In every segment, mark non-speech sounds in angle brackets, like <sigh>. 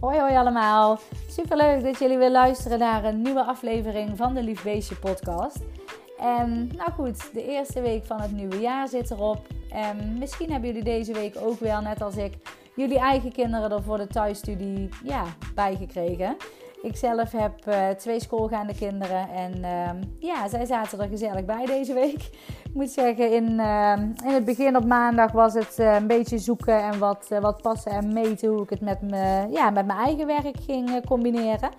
Hoi hoi allemaal. Superleuk dat jullie weer luisteren naar een nieuwe aflevering van de Lief Beestje podcast. En nou goed, de eerste week van het nieuwe jaar zit erop. En misschien hebben jullie deze week ook wel, net als ik, jullie eigen kinderen er voor de thuisstudie ja, bijgekregen. Ik zelf heb uh, twee schoolgaande kinderen en uh, ja, zij zaten er gezellig bij deze week. Ik moet zeggen, in, uh, in het begin op maandag was het uh, een beetje zoeken en wat, wat passen en meten hoe ik het met, me, ja, met mijn eigen werk ging combineren.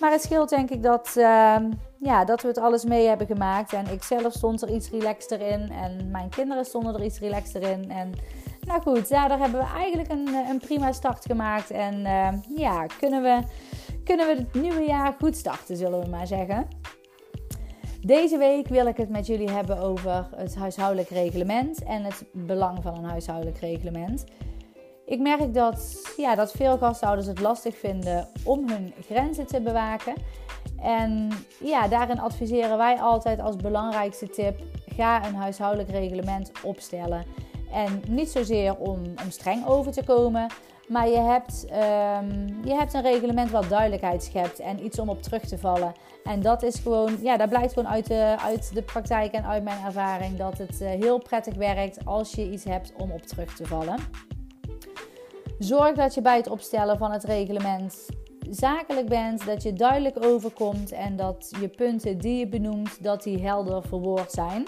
Maar het scheelt denk ik dat, ehm, ja, dat we het alles mee hebben gemaakt. En ik zelf stond er iets relaxter in en mijn kinderen stonden er iets relaxter in. En nou goed, daardoor hebben we eigenlijk een, een prima start gemaakt. En ehm, ja, kunnen we kunnen we het nieuwe jaar goed starten, zullen we maar zeggen. Deze week wil ik het met jullie hebben over het huishoudelijk reglement en het belang van een huishoudelijk reglement. Ik merk dat, ja, dat veel gasthouders het lastig vinden om hun grenzen te bewaken. En ja, daarin adviseren wij altijd als belangrijkste tip: ga een huishoudelijk reglement opstellen. En niet zozeer om, om streng over te komen, maar je hebt, um, je hebt een reglement wat duidelijkheid schept en iets om op terug te vallen. En dat is gewoon, ja, dat blijkt gewoon uit de, uit de praktijk en uit mijn ervaring dat het uh, heel prettig werkt als je iets hebt om op terug te vallen. Zorg dat je bij het opstellen van het reglement zakelijk bent, dat je duidelijk overkomt en dat je punten die je benoemt, dat die helder verwoord zijn.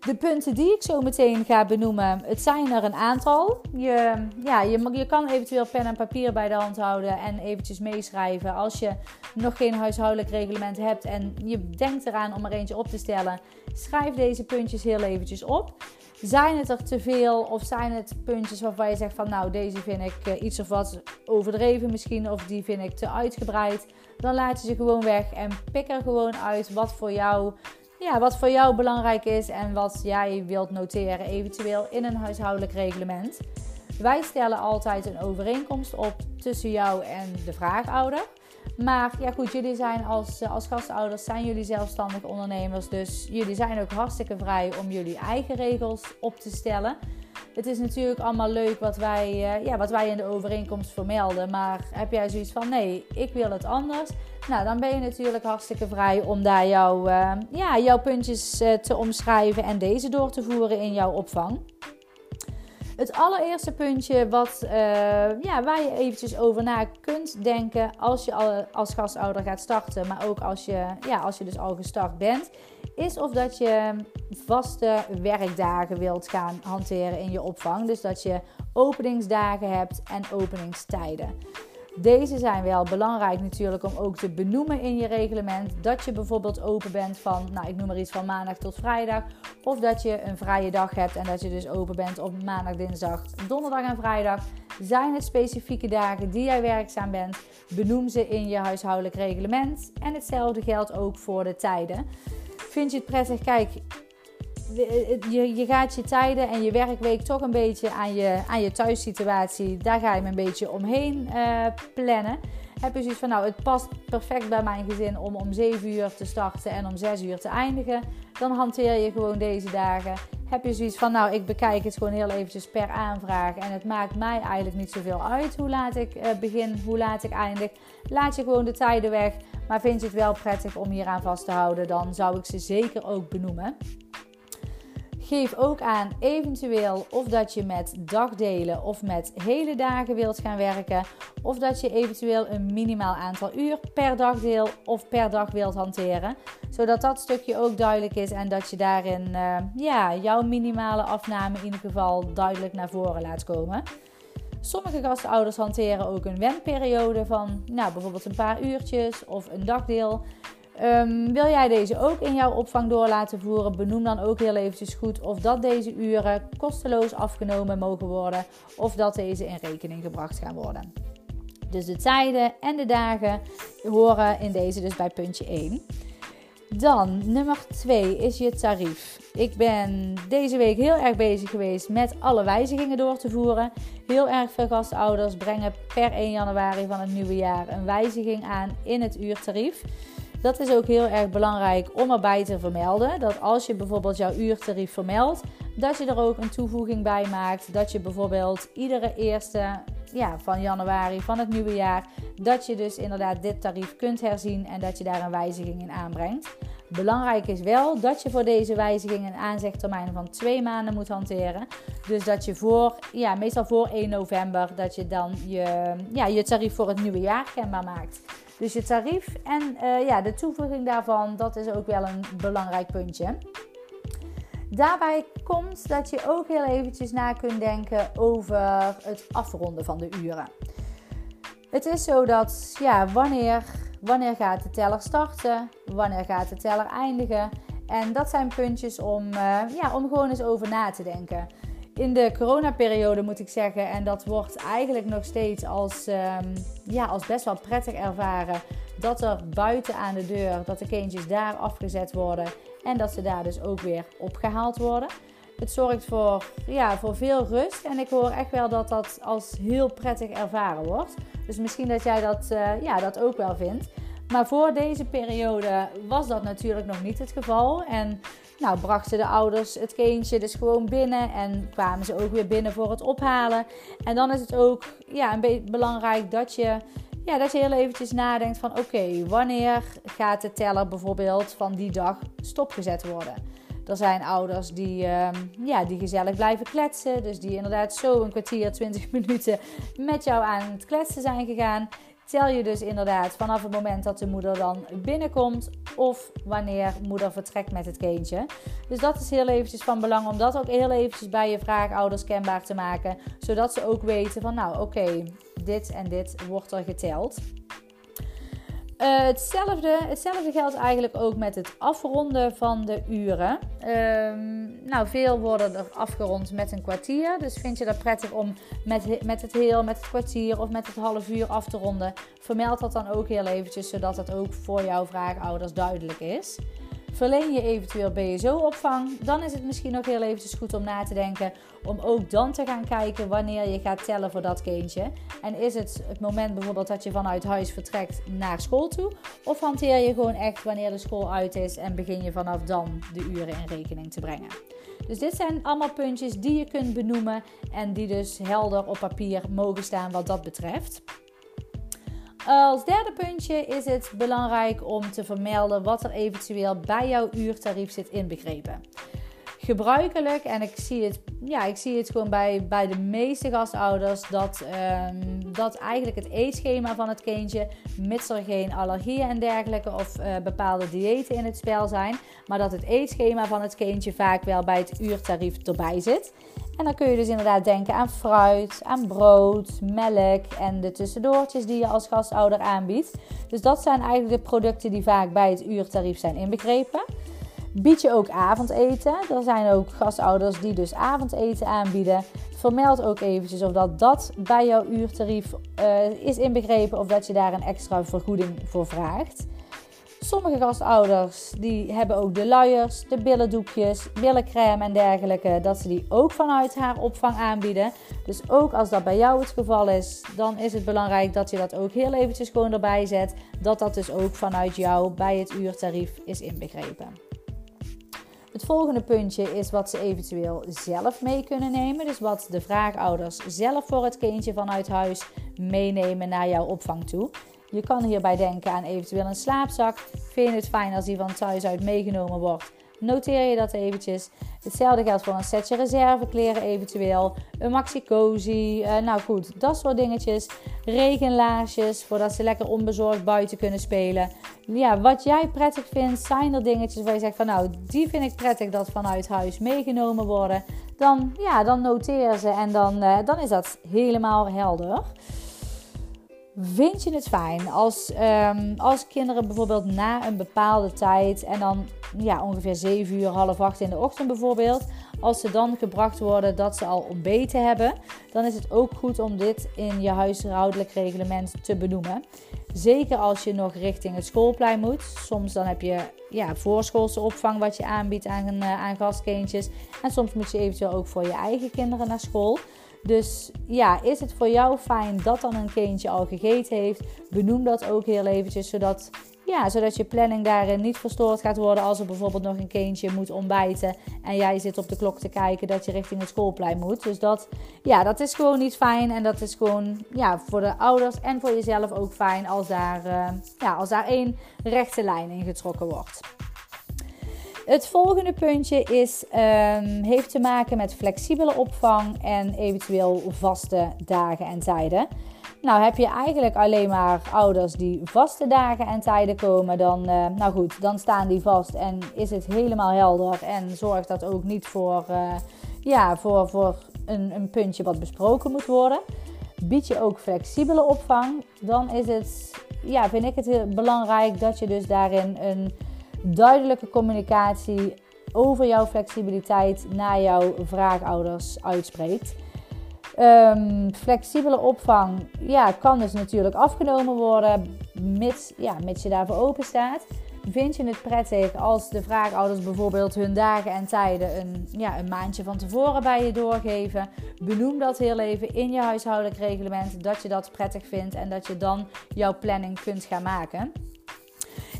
De punten die ik zo meteen ga benoemen, het zijn er een aantal. Je, ja, je, je kan eventueel pen en papier bij de hand houden en eventjes meeschrijven. Als je nog geen huishoudelijk reglement hebt en je denkt eraan om er eentje op te stellen, schrijf deze puntjes heel eventjes op. Zijn het er te veel of zijn het puntjes waarvan je zegt van nou deze vind ik eh, iets of wat overdreven misschien of die vind ik te uitgebreid. Dan laat je ze gewoon weg en pik er gewoon uit wat voor jou ja, wat voor jou belangrijk is en wat jij wilt noteren, eventueel in een huishoudelijk reglement. Wij stellen altijd een overeenkomst op tussen jou en de vraagouder. Maar ja goed, jullie zijn als, als gastouders, zijn jullie zelfstandig ondernemers. Dus jullie zijn ook hartstikke vrij om jullie eigen regels op te stellen. Het is natuurlijk allemaal leuk wat wij, uh, ja, wat wij in de overeenkomst vermelden. Maar heb jij zoiets van nee, ik wil het anders. Nou, dan ben je natuurlijk hartstikke vrij om daar jouw, uh, ja, jouw puntjes uh, te omschrijven en deze door te voeren in jouw opvang. Het allereerste puntje wat, uh, ja, waar je eventjes over na kunt denken als je al, als gastouder gaat starten, maar ook als je, ja, als je dus al gestart bent, is of dat je vaste werkdagen wilt gaan hanteren in je opvang. Dus dat je openingsdagen hebt en openingstijden. Deze zijn wel belangrijk natuurlijk om ook te benoemen in je reglement. Dat je bijvoorbeeld open bent van, nou ik noem maar iets van maandag tot vrijdag. Of dat je een vrije dag hebt en dat je dus open bent op maandag, dinsdag, donderdag en vrijdag. Zijn het specifieke dagen die jij werkzaam bent? Benoem ze in je huishoudelijk reglement. En hetzelfde geldt ook voor de tijden. Vind je het prettig? Kijk, je, je gaat je tijden en je werkweek toch een beetje aan je, aan je thuissituatie. Daar ga je een beetje omheen uh, plannen. Heb je zoiets van, nou, het past perfect bij mijn gezin om om 7 uur te starten en om 6 uur te eindigen. Dan hanteer je gewoon deze dagen. Heb je zoiets van, nou, ik bekijk het gewoon heel eventjes per aanvraag. En het maakt mij eigenlijk niet zoveel uit hoe laat ik begin, hoe laat ik eindig. Laat je gewoon de tijden weg. Maar vind je het wel prettig om hier aan vast te houden, dan zou ik ze zeker ook benoemen. Geef ook aan eventueel of dat je met dagdelen of met hele dagen wilt gaan werken. Of dat je eventueel een minimaal aantal uur per dagdeel of per dag wilt hanteren. Zodat dat stukje ook duidelijk is en dat je daarin uh, ja, jouw minimale afname in ieder geval duidelijk naar voren laat komen. Sommige gastouders hanteren ook een wendperiode van nou, bijvoorbeeld een paar uurtjes of een dagdeel. Um, wil jij deze ook in jouw opvang door laten voeren? Benoem dan ook heel eventjes goed of dat deze uren kosteloos afgenomen mogen worden of dat deze in rekening gebracht gaan worden. Dus de tijden en de dagen horen in deze dus bij puntje 1. Dan nummer 2 is je tarief. Ik ben deze week heel erg bezig geweest met alle wijzigingen door te voeren. Heel erg veel gastouders brengen per 1 januari van het nieuwe jaar een wijziging aan in het uurtarief. Dat is ook heel erg belangrijk om erbij te vermelden. Dat als je bijvoorbeeld jouw uurtarief vermeldt, dat je er ook een toevoeging bij maakt. Dat je bijvoorbeeld iedere eerste ja, van januari van het nieuwe jaar, dat je dus inderdaad dit tarief kunt herzien en dat je daar een wijziging in aanbrengt. Belangrijk is wel dat je voor deze wijziging een aanzegtermijn van twee maanden moet hanteren. Dus dat je voor, ja, meestal voor 1 november, dat je dan je, ja, je tarief voor het nieuwe jaar kenbaar maakt. Dus je tarief en uh, ja, de toevoeging daarvan, dat is ook wel een belangrijk puntje. Daarbij komt dat je ook heel eventjes na kunt denken over het afronden van de uren. Het is zo dat, ja, wanneer, wanneer gaat de teller starten? Wanneer gaat de teller eindigen? En dat zijn puntjes om, uh, ja, om gewoon eens over na te denken. In de coronaperiode moet ik zeggen, en dat wordt eigenlijk nog steeds als, um, ja, als best wel prettig ervaren, dat er buiten aan de deur, dat de kindjes daar afgezet worden en dat ze daar dus ook weer opgehaald worden. Het zorgt voor, ja, voor veel rust. En ik hoor echt wel dat dat als heel prettig ervaren wordt. Dus misschien dat jij dat, uh, ja, dat ook wel vindt. Maar voor deze periode was dat natuurlijk nog niet het geval. En nou, brachten de ouders het kindje dus gewoon binnen en kwamen ze ook weer binnen voor het ophalen. En dan is het ook ja, een beetje belangrijk dat je ja, dat je heel eventjes nadenkt van oké, wanneer gaat de teller bijvoorbeeld van die dag stopgezet worden? Er zijn ouders die, uh, ja, die gezellig blijven kletsen. Dus die inderdaad zo een kwartier, 20 <laughs> minuten met jou aan het kletsen zijn gegaan. Tel je dus inderdaad vanaf het moment dat de moeder dan binnenkomt of wanneer moeder vertrekt met het kindje. Dus dat is heel eventjes van belang om dat ook heel eventjes bij je vraagouders kenbaar te maken. Zodat ze ook weten van nou oké, dit en dit wordt er geteld. Uh, hetzelfde, hetzelfde geldt eigenlijk ook met het afronden van de uren. Um, nou, veel worden er afgerond met een kwartier. Dus vind je dat prettig om met, met het heel, met het kwartier of met het half uur af te ronden? Vermeld dat dan ook heel eventjes, zodat dat ook voor jouw vraagouders duidelijk is. Verleen je eventueel BSO-opvang, dan is het misschien nog heel eventjes goed om na te denken om ook dan te gaan kijken wanneer je gaat tellen voor dat kindje. En is het het moment bijvoorbeeld dat je vanuit huis vertrekt naar school toe? Of hanteer je gewoon echt wanneer de school uit is en begin je vanaf dan de uren in rekening te brengen? Dus dit zijn allemaal puntjes die je kunt benoemen en die dus helder op papier mogen staan wat dat betreft. Als derde puntje is het belangrijk om te vermelden wat er eventueel bij jouw uurtarief zit inbegrepen. Gebruikelijk, en ik zie het, ja, ik zie het gewoon bij, bij de meeste gastouders, dat, um, dat eigenlijk het eetschema van het kindje, mits er geen allergieën en dergelijke of uh, bepaalde diëten in het spel zijn, maar dat het eetschema van het kindje vaak wel bij het uurtarief erbij zit. En dan kun je dus inderdaad denken aan fruit, aan brood, melk en de tussendoortjes die je als gastouder aanbiedt. Dus dat zijn eigenlijk de producten die vaak bij het uurtarief zijn inbegrepen. Bied je ook avondeten. Er zijn ook gastouders die dus avondeten aanbieden. Vermeld ook eventjes of dat, dat bij jouw uurtarief uh, is inbegrepen of dat je daar een extra vergoeding voor vraagt. Sommige gastouders die hebben ook de luiers, de billendoekjes, billencrème en dergelijke. Dat ze die ook vanuit haar opvang aanbieden. Dus ook als dat bij jou het geval is, dan is het belangrijk dat je dat ook heel eventjes gewoon erbij zet. Dat dat dus ook vanuit jou bij het uurtarief is inbegrepen. Het volgende puntje is wat ze eventueel zelf mee kunnen nemen. Dus wat de vraagouders zelf voor het kindje vanuit huis meenemen naar jouw opvang toe. Je kan hierbij denken aan eventueel een slaapzak. Vind je het fijn als die van thuis uit meegenomen wordt? Noteer je dat eventjes. Hetzelfde geldt voor een setje reservekleren eventueel. Een maxi cozy. Uh, nou goed, dat soort dingetjes. Regenlaarsjes, voordat ze lekker onbezorgd buiten kunnen spelen. Ja, wat jij prettig vindt, zijn er dingetjes waar je zegt van nou, die vind ik prettig dat vanuit huis meegenomen worden. Dan, ja, dan noteer ze en dan, uh, dan is dat helemaal helder. Vind je het fijn als, um, als kinderen bijvoorbeeld na een bepaalde tijd en dan ja, ongeveer 7 uur, half 8 in de ochtend bijvoorbeeld, als ze dan gebracht worden dat ze al ontbeten hebben, dan is het ook goed om dit in je huishoudelijk reglement te benoemen. Zeker als je nog richting het schoolplein moet. Soms dan heb je ja, voorschoolse opvang wat je aanbiedt aan, uh, aan gastkindjes. En soms moet je eventueel ook voor je eigen kinderen naar school. Dus ja, is het voor jou fijn dat dan een kindje al gegeten heeft? Benoem dat ook heel eventjes, zodat ja, zodat je planning daarin niet verstoord gaat worden als er bijvoorbeeld nog een kindje moet ontbijten en jij zit op de klok te kijken dat je richting het schoolplein moet. Dus dat, ja, dat is gewoon niet fijn en dat is gewoon ja, voor de ouders en voor jezelf ook fijn als daar, uh, ja, als daar één rechte lijn in getrokken wordt. Het volgende puntje is, um, heeft te maken met flexibele opvang en eventueel vaste dagen en tijden. Nou, heb je eigenlijk alleen maar ouders die vaste dagen en tijden komen, dan, uh, nou goed, dan staan die vast en is het helemaal helder en zorgt dat ook niet voor, uh, ja, voor, voor een, een puntje wat besproken moet worden. Bied je ook flexibele opvang, dan is het, ja, vind ik het belangrijk dat je dus daarin een duidelijke communicatie over jouw flexibiliteit naar jouw vraagouders uitspreekt. Um, flexibele opvang ja, kan dus natuurlijk afgenomen worden, mits, ja, mits je daarvoor open staat. Vind je het prettig als de vraagouders bijvoorbeeld hun dagen en tijden een, ja, een maandje van tevoren bij je doorgeven? Benoem dat heel even in je huishoudelijk reglement dat je dat prettig vindt en dat je dan jouw planning kunt gaan maken.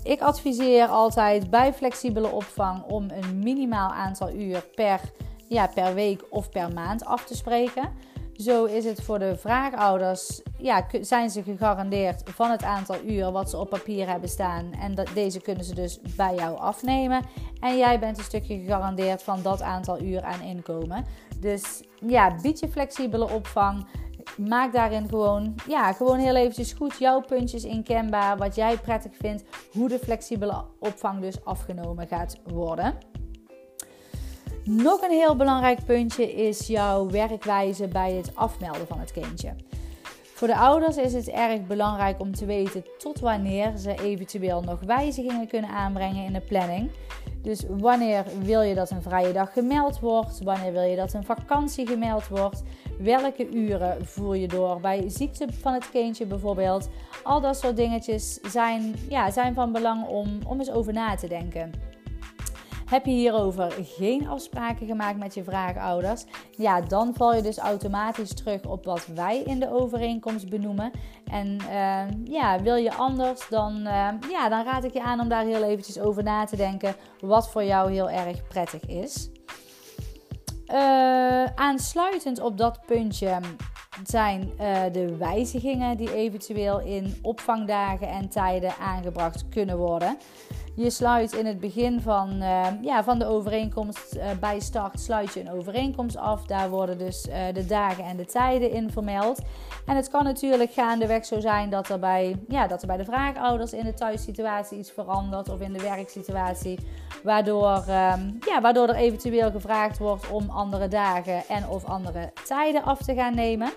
Ik adviseer altijd bij flexibele opvang om een minimaal aantal uur per, ja, per week of per maand af te spreken. Zo is het voor de vraagouders, ja, zijn ze gegarandeerd van het aantal uur wat ze op papier hebben staan. En dat, deze kunnen ze dus bij jou afnemen. En jij bent een stukje gegarandeerd van dat aantal uur aan inkomen. Dus ja, bied je flexibele opvang maak daarin gewoon, ja, gewoon heel eventjes goed jouw puntjes inkenbaar. Wat jij prettig vindt. Hoe de flexibele opvang dus afgenomen gaat worden. Nog een heel belangrijk puntje is jouw werkwijze bij het afmelden van het kindje. Voor de ouders is het erg belangrijk om te weten tot wanneer ze eventueel nog wijzigingen kunnen aanbrengen in de planning. Dus wanneer wil je dat een vrije dag gemeld wordt? Wanneer wil je dat een vakantie gemeld wordt? Welke uren voer je door bij ziekte van het kindje bijvoorbeeld? Al dat soort dingetjes zijn, ja, zijn van belang om, om eens over na te denken. Heb je hierover geen afspraken gemaakt met je vraagouders? Ja, dan val je dus automatisch terug op wat wij in de overeenkomst benoemen. En uh, ja, wil je anders, dan, uh, ja, dan raad ik je aan om daar heel eventjes over na te denken wat voor jou heel erg prettig is. Uh, aansluitend op dat puntje zijn de wijzigingen die eventueel in opvangdagen en tijden aangebracht kunnen worden. Je sluit in het begin van, uh, ja, van de overeenkomst uh, bij start sluit je een overeenkomst af. Daar worden dus uh, de dagen en de tijden in vermeld. En het kan natuurlijk gaandeweg zo zijn dat er bij, ja, dat er bij de vraagouders in de thuissituatie iets verandert of in de werksituatie. Waardoor, ehm, ja, waardoor er eventueel gevraagd wordt om andere dagen en of andere tijden af te gaan nemen.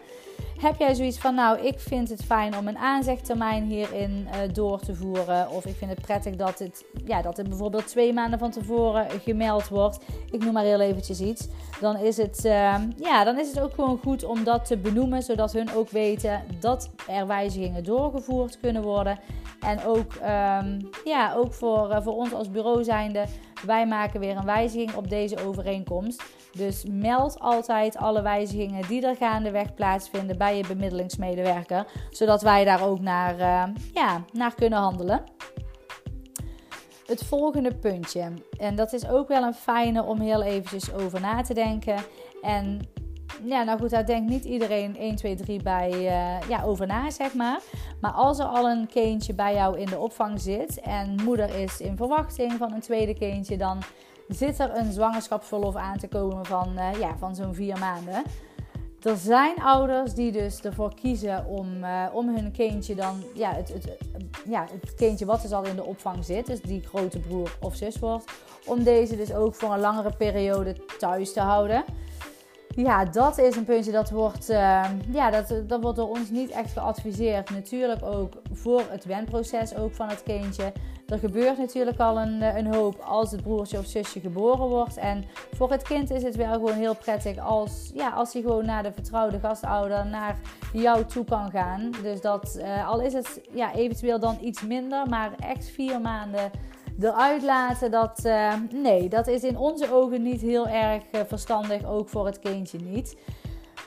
Heb jij zoiets van, nou, ik vind het fijn om een aanzegtermijn hierin uh, door te voeren. Of ik vind het prettig dat het, ja, dat het bijvoorbeeld twee maanden van tevoren gemeld wordt. Ik noem maar heel eventjes iets. Dan is, het, uh, ja, dan is het ook gewoon goed om dat te benoemen. Zodat hun ook weten dat er wijzigingen doorgevoerd kunnen worden. En ook, um, ja, ook voor, uh, voor ons als bureau zijnde, wij maken weer een wijziging op deze overeenkomst. Dus meld altijd alle wijzigingen die er gaandeweg plaatsvinden bij je bemiddelingsmedewerker, zodat wij daar ook naar, uh, ja, naar kunnen handelen. Het volgende puntje, en dat is ook wel een fijne om heel eventjes over na te denken. En ja, nou goed, daar denkt niet iedereen 1, 2, 3 bij uh, ja, over na, zeg maar. Maar als er al een kindje bij jou in de opvang zit en moeder is in verwachting van een tweede kindje, dan zit er een zwangerschapsverlof aan te komen van, uh, ja, van zo'n vier maanden. Er zijn ouders die dus ervoor kiezen om, uh, om hun kindje dan, ja het, het, ja, het kindje wat dus al in de opvang zit, dus die grote broer of zus wordt, om deze dus ook voor een langere periode thuis te houden. Ja, dat is een puntje dat wordt, uh, ja, dat, dat wordt door ons niet echt geadviseerd. Natuurlijk ook voor het wenproces ook van het kindje. Er gebeurt natuurlijk al een, eh, een hoop als het broertje of zusje geboren wordt. En voor het kind is het wel gewoon heel prettig als, ja, als hij gewoon naar de vertrouwde gastouder, naar jou toe kan gaan. Dus dat, uh, al is het ja, eventueel dan iets minder, maar echt vier maanden eruit laten, dat, uh, nee, dat is in onze ogen niet heel erg uh, verstandig, ook voor het kindje niet.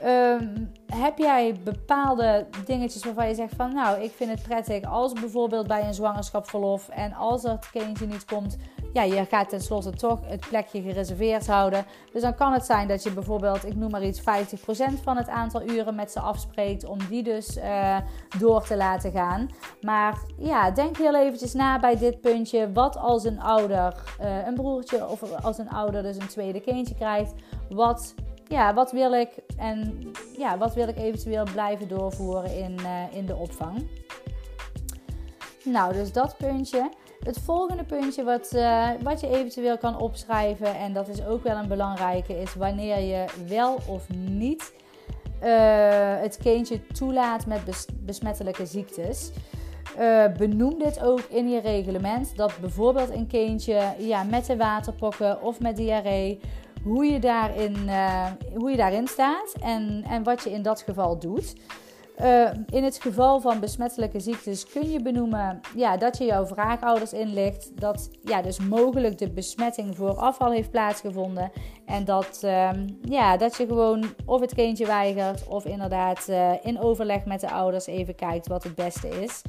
Ehm, heb jij bepaalde dingetjes waarvan je zegt van nou, ik vind het prettig als bijvoorbeeld bij een zwangerschapsverlof en als het kindje niet komt, ja, je gaat tenslotte toch het plekje gereserveerd houden. Dus dan kan het zijn dat je bijvoorbeeld, ik noem maar iets, 50% van het aantal uren met ze afspreekt om die dus uh, door te laten gaan. Maar ja, denk heel eventjes na bij dit puntje. Wat als een ouder uh, een broertje of als een ouder dus een tweede kindje krijgt, wat ja, wat wil ik en ja, wat wil ik eventueel blijven doorvoeren in, uh, in de opvang. Nou, dus dat puntje. Het volgende puntje wat, uh, wat je eventueel kan opschrijven, en dat is ook wel een belangrijke, is wanneer je wel of niet uh, het kindje toelaat met bes besmettelijke ziektes. Uh, benoem dit ook in je reglement. Dat bijvoorbeeld een kindje ja, met de waterpokken of met diarree hoe je daarin, hoe je daarin staat en, en wat je in dat geval doet. Uh, in het geval van besmettelijke ziektes kun je benoemen ja, dat je jouw vraagouders inlicht. Dat ja, dus mogelijk de besmetting vooraf al heeft plaatsgevonden. En dat, uh, ja, dat je gewoon of het kindje weigert of inderdaad uh, in overleg met de ouders even kijkt wat het beste is.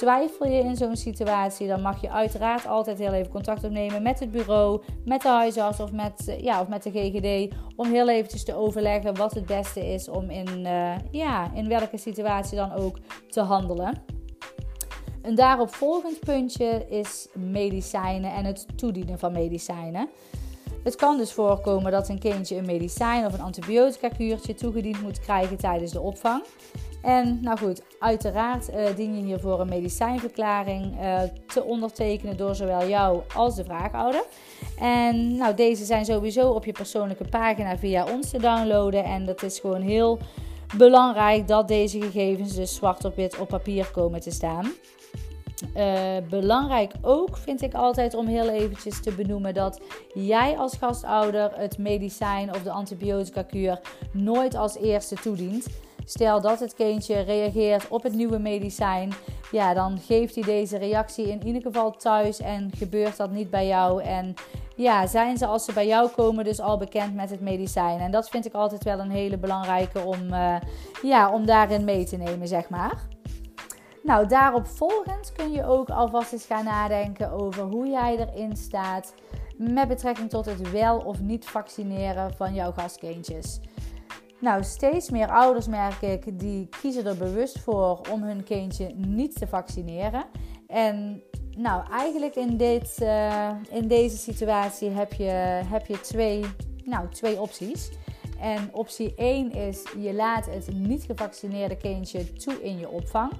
Twijfel je in zo'n situatie, dan mag je uiteraard altijd heel even contact opnemen met het bureau, met de huisarts of met, eh, ja, of met de GGD. Om heel eventjes te overleggen wat het beste is om in, uh, ja, in welke situatie dan ook te handelen. Een daaropvolgend puntje is medicijnen en het toedienen van medicijnen. Het kan dus voorkomen dat een kindje een medicijn of een antibiotica kuurtje toegediend moet krijgen tijdens de opvang. En nou goed, uiteraard uh, dien je hiervoor een medicijnverklaring uh, te ondertekenen door zowel jou als de vraagouder. En nou, deze zijn sowieso op je persoonlijke pagina via ons te downloaden. En dat is gewoon heel belangrijk dat deze gegevens dus zwart op wit op papier komen te staan. Uh, belangrijk ook vind ik altijd om heel eventjes te benoemen dat jij als gastouder het medicijn of de antibiotica kuur nooit als eerste toedient. Stel dat het kindje reageert op het nieuwe medicijn, ja, dan geeft hij deze reactie in ieder geval thuis en gebeurt dat niet bij jou. En ja, zijn ze als ze bij jou komen dus al bekend met het medicijn. En dat vind ik altijd wel een hele belangrijke om, uh, ja, om daarin mee te nemen, zeg maar. Nou, daarop volgend kun je ook alvast eens gaan nadenken over hoe jij erin staat met betrekking tot het wel of niet vaccineren van jouw gastkindjes. Nou, steeds meer ouders merk ik, die kiezen er bewust voor om hun kindje niet te vaccineren. En nou, eigenlijk in, dit, uh, in deze situatie heb je, heb je twee, nou, twee opties. En optie 1 is je laat het niet gevaccineerde kindje toe in je opvang.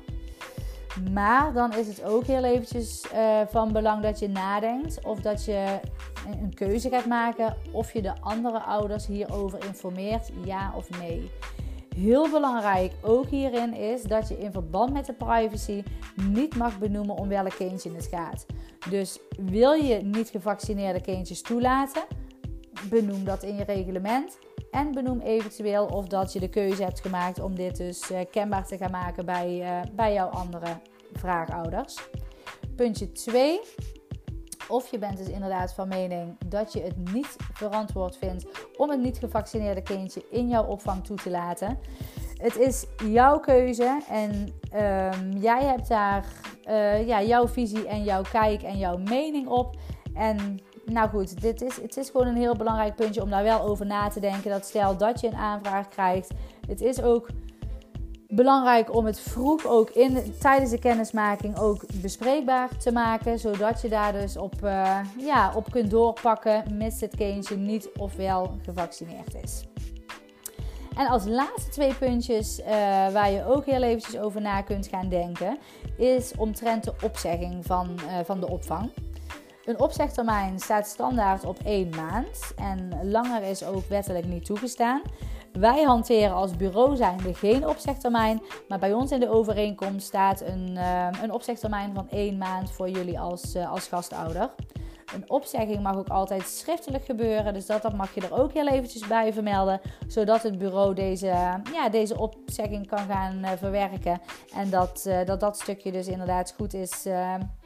Maar dan is het ook heel eventjes uh, van belang dat je nadenkt of dat je een keuze gaat maken of je de andere ouders hierover informeert, ja of nee. Heel belangrijk ook hierin is dat je in verband met de privacy niet mag benoemen om welk kindje het gaat. Dus wil je niet gevaccineerde kindjes toelaten, benoem dat in je reglement. En benoem eventueel of dat je de keuze hebt gemaakt om dit dus uh, kenbaar te gaan maken bij, uh, bij jouw andere vraagouders. Puntje 2. Of je bent dus inderdaad van mening dat je het niet verantwoord vindt om het niet gevaccineerde kindje in jouw opvang toe te laten. Het is jouw keuze en um, jij hebt daar uh, ja, jouw visie en jouw kijk en jouw mening op. En nou goed, dit is, het is gewoon een heel belangrijk puntje om daar wel over na te denken. Dat stel dat je een aanvraag krijgt. Het is ook belangrijk om het vroeg ook in, tijdens de kennismaking ook bespreekbaar te maken. Zodat je daar dus op, uh, ja, op kunt doorpakken mits het kindje niet of wel gevaccineerd is. En als laatste twee puntjes uh, waar je ook heel eventjes over na kunt gaan denken, is omtrent de opzegging van, uh, van de opvang. Een opzegtermijn staat standaard op één maand en langer is ook wettelijk niet toegestaan. Wij hanteren als bureau zijnde geen opzegtermijn, maar bij ons in de overeenkomst staat een, uh, een opzegtermijn van één maand voor jullie als, uh, als gastouder. Een opzegging mag ook altijd schriftelijk gebeuren, dus dat, dat mag je er ook heel eventjes bij vermelden, zodat het bureau deze, ja, deze opzegging kan gaan verwerken en dat, dat dat stukje dus inderdaad goed is,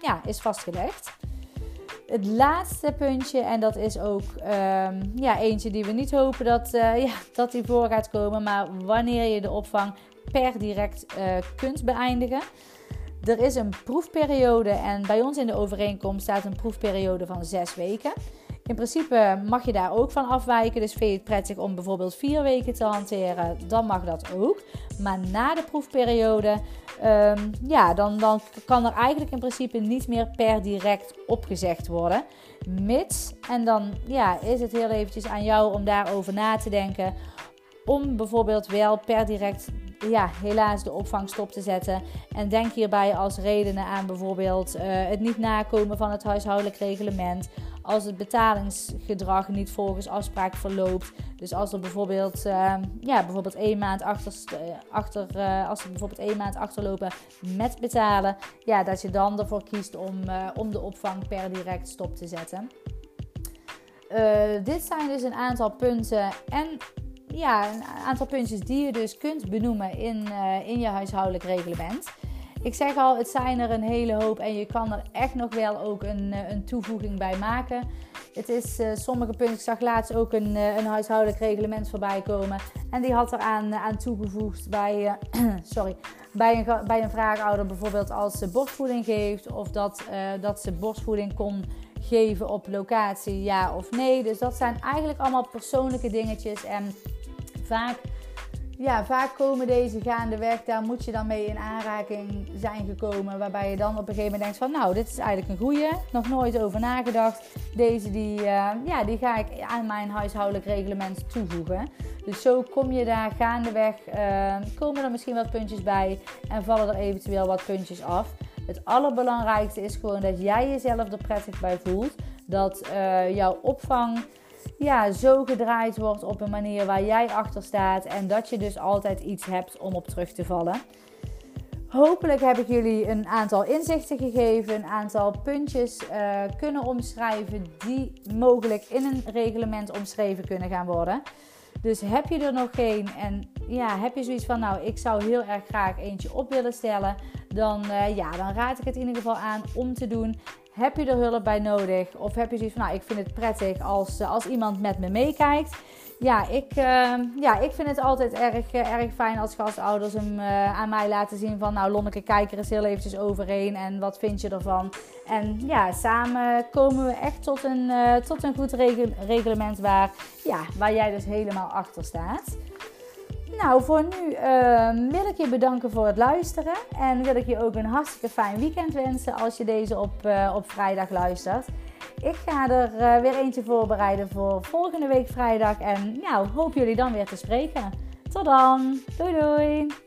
ja, is vastgelegd. Het laatste puntje, en dat is ook ehm, ja, eentje die we niet hopen dat, uh, <laughs> ja, dat die voor gaat komen, maar wanneer je de opvang per direct uh, kunt beëindigen. Er is een proefperiode en bij ons in de overeenkomst staat een proefperiode van zes weken. In principe mag je daar ook van afwijken. Dus vind je het prettig om bijvoorbeeld vier weken te hanteren, dan mag dat ook. Maar na de proefperiode, um, ja, dan, dan kan er eigenlijk in principe niet meer per direct opgezegd worden. Mits, en dan ja, is het heel eventjes aan jou om daarover na te denken. Om bijvoorbeeld wel per direct ja, helaas de opvang stop te zetten. En denk hierbij als redenen aan bijvoorbeeld uh, het niet nakomen van het huishoudelijk reglement. Als het betalingsgedrag niet volgens afspraak verloopt. Dus als er bijvoorbeeld, uh, ja, bijvoorbeeld één maand achter, eh, achter als er bijvoorbeeld één maand achterlopen met betalen. Ja, dat je dan ervoor kiest om, om de opvang per direct stop te zetten. dit zijn dus een aantal punten en ja, een aantal puntjes die je dus kunt benoemen in, uh, in je huishoudelijk reglement. Ik zeg al, het zijn er een hele hoop en je kan er echt nog wel ook een, eh, een toevoeging bij maken. Het is uh, sommige punten, ik zag laatst ook een, een huishoudelijk reglement voorbij komen. En die had er aan, aan toegevoegd bij, <clears throat> sorry, bij, een, bij een vraagouder bijvoorbeeld als ze borstvoeding geeft. Of dat, dat ze borstvoeding kon geven op locatie, ja of nee. Dus dat zijn eigenlijk allemaal persoonlijke dingetjes. En vaak, ja, vaak komen deze gaandeweg, daar moet je dan mee in aanraking zijn gekomen. Waarbij je dan op een gegeven moment denkt van, nou, dit is eigenlijk een goeie. Nog nooit over nagedacht. Deze, die, uh, ja, die ga ik aan mijn huishoudelijk reglement toevoegen. Dus zo kom je daar gaandeweg, uh, komen er misschien wat puntjes bij en vallen er eventueel wat puntjes af. Het allerbelangrijkste is gewoon dat jij jezelf er prettig bij voelt. Dat uh, jouw opvang ja, zo gedraaid wordt op een manier waar jij achter staat. En dat je dus altijd iets hebt om op terug te vallen. Hopelijk heb ik jullie een aantal inzichten gegeven, een aantal puntjes uh, kunnen omschrijven die mogelijk in een reglement omschreven kunnen gaan worden. Dus heb je er nog geen en ja, heb je zoiets van, nou, ik zou heel erg graag eentje op willen stellen, dan, uh, ja, dan raad ik het in ieder geval aan om te doen. Heb je er hulp bij nodig? Of heb je zoiets van, nou, ik vind het prettig als, eh, als iemand met me meekijkt. Ja, ik, uh, ja, ik vind het altijd erg, uh, erg fijn als gastouders hem uh, aan mij laten zien van... Nou, Lonneke, kijk er eens heel eventjes overheen en wat vind je ervan? En ja, samen komen we echt tot een, tot een goed reglement waar, ja, waar jij dus helemaal achter staat. Nou, voor nu uh, wil ik je bedanken voor het luisteren. En wil ik je ook een hartstikke fijn weekend wensen als je deze op, uh, op vrijdag luistert. Ik ga er uh, weer eentje voorbereiden voor volgende week vrijdag. En nou, hoop jullie dan weer te spreken. Tot dan. Doei doei.